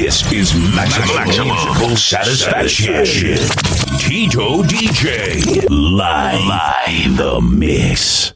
This is Maximum, Maximum Satisfaction. Tito DJ. Live. Live. The mix.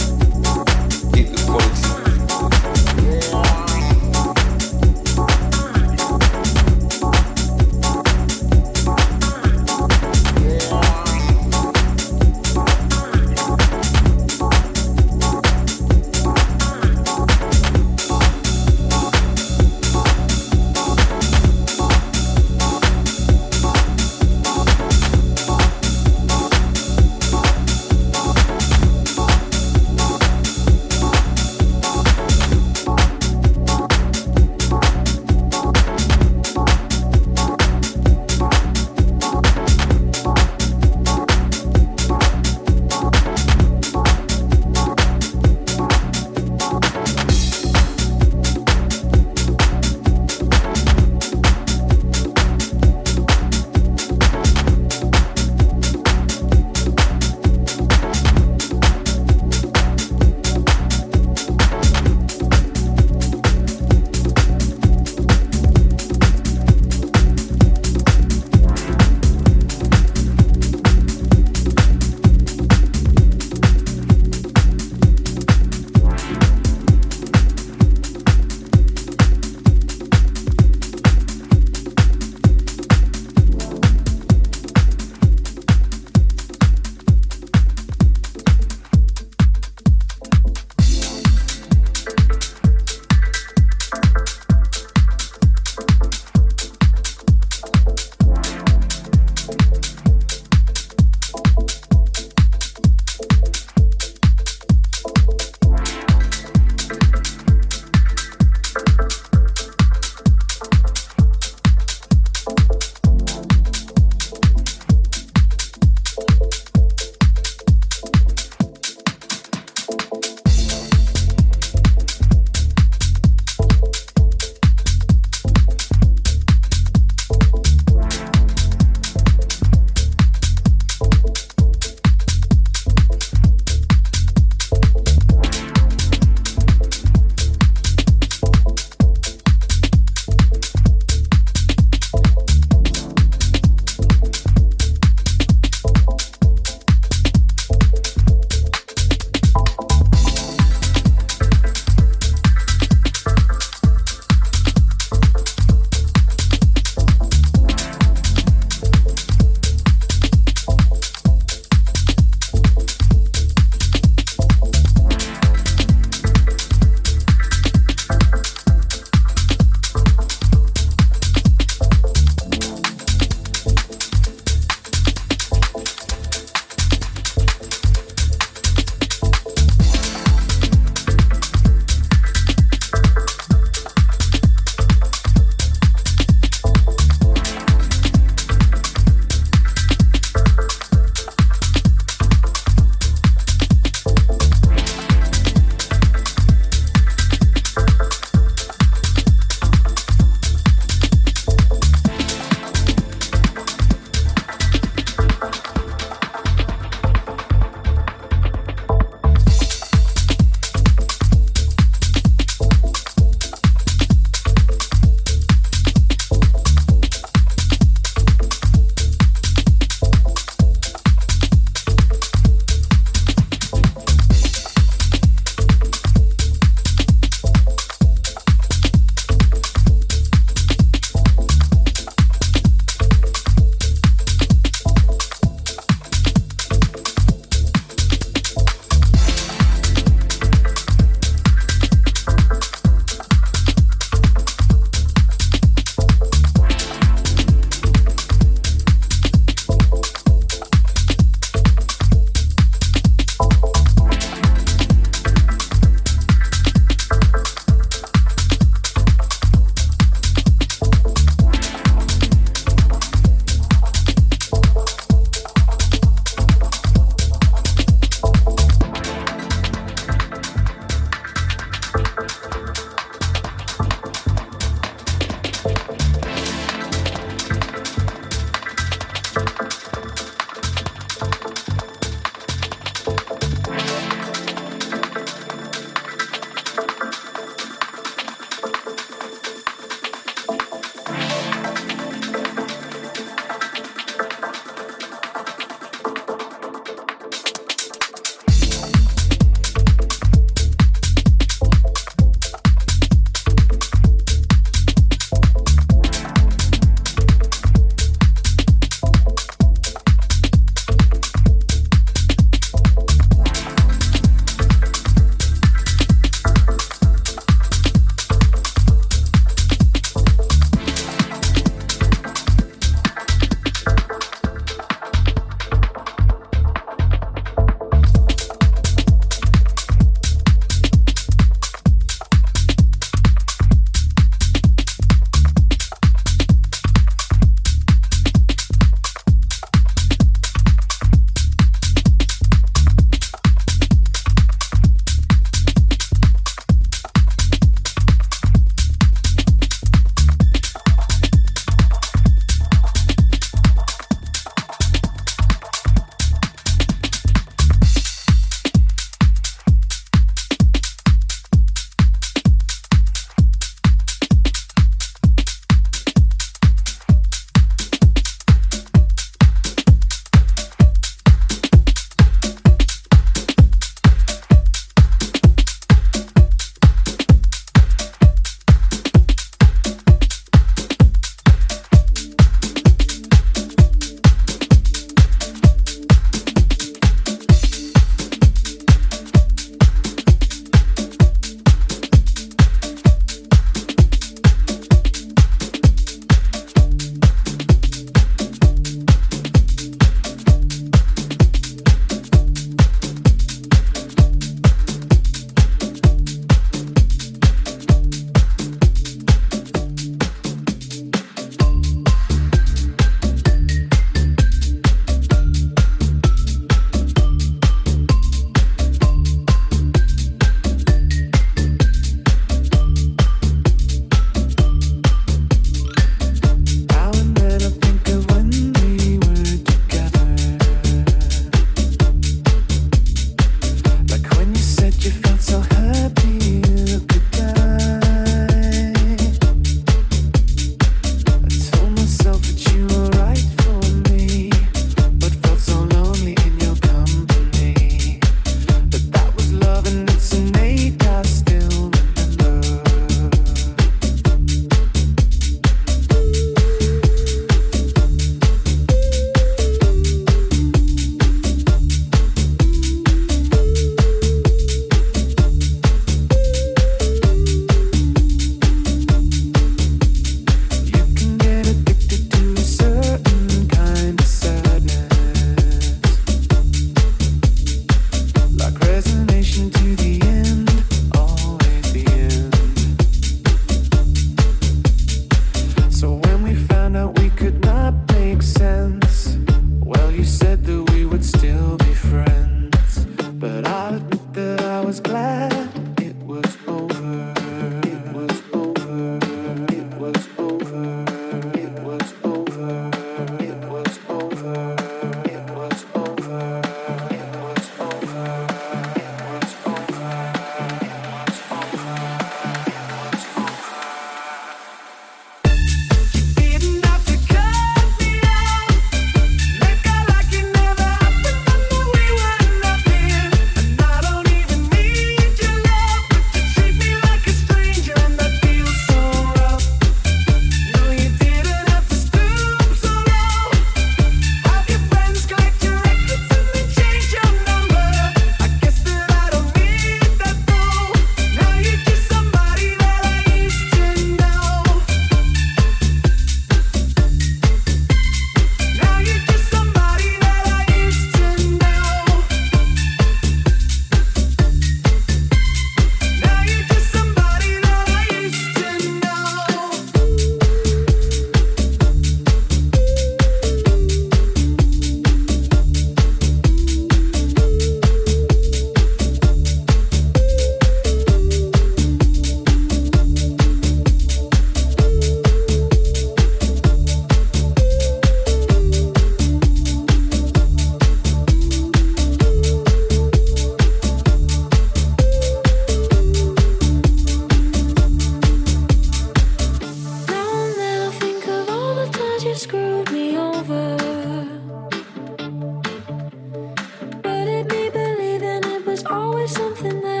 always something that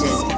my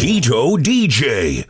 Tito DJ.